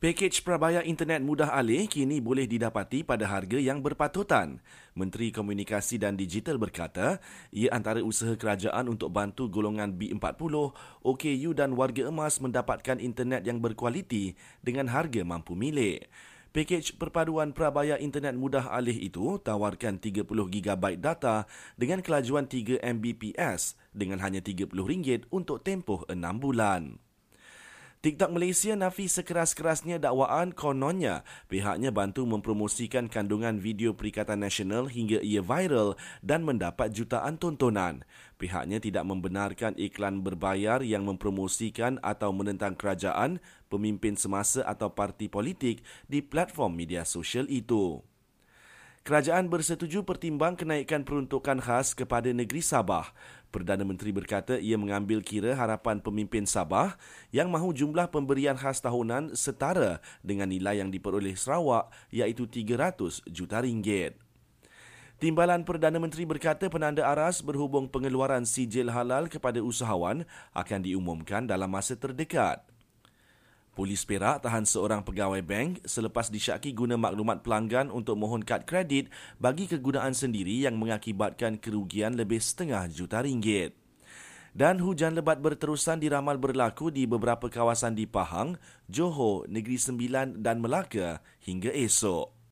Pakej Prabaya Internet Mudah Alih kini boleh didapati pada harga yang berpatutan. Menteri Komunikasi dan Digital berkata, ia antara usaha kerajaan untuk bantu golongan B40, OKU dan warga emas mendapatkan internet yang berkualiti dengan harga mampu milik. Pakej perpaduan Prabaya Internet Mudah Alih itu tawarkan 30GB data dengan kelajuan 3 Mbps dengan hanya RM30 untuk tempoh 6 bulan. TikTok Malaysia nafi sekeras-kerasnya dakwaan kononnya pihaknya bantu mempromosikan kandungan video Perikatan Nasional hingga ia viral dan mendapat jutaan tontonan. Pihaknya tidak membenarkan iklan berbayar yang mempromosikan atau menentang kerajaan, pemimpin semasa atau parti politik di platform media sosial itu. Kerajaan bersetuju pertimbang kenaikan peruntukan khas kepada negeri Sabah. Perdana Menteri berkata ia mengambil kira harapan pemimpin Sabah yang mahu jumlah pemberian khas tahunan setara dengan nilai yang diperoleh Sarawak iaitu 300 juta ringgit. Timbalan Perdana Menteri berkata penanda aras berhubung pengeluaran sijil halal kepada usahawan akan diumumkan dalam masa terdekat. Polis Perak tahan seorang pegawai bank selepas disyaki guna maklumat pelanggan untuk mohon kad kredit bagi kegunaan sendiri yang mengakibatkan kerugian lebih setengah juta ringgit. Dan hujan lebat berterusan diramal berlaku di beberapa kawasan di Pahang, Johor, Negeri Sembilan dan Melaka hingga esok.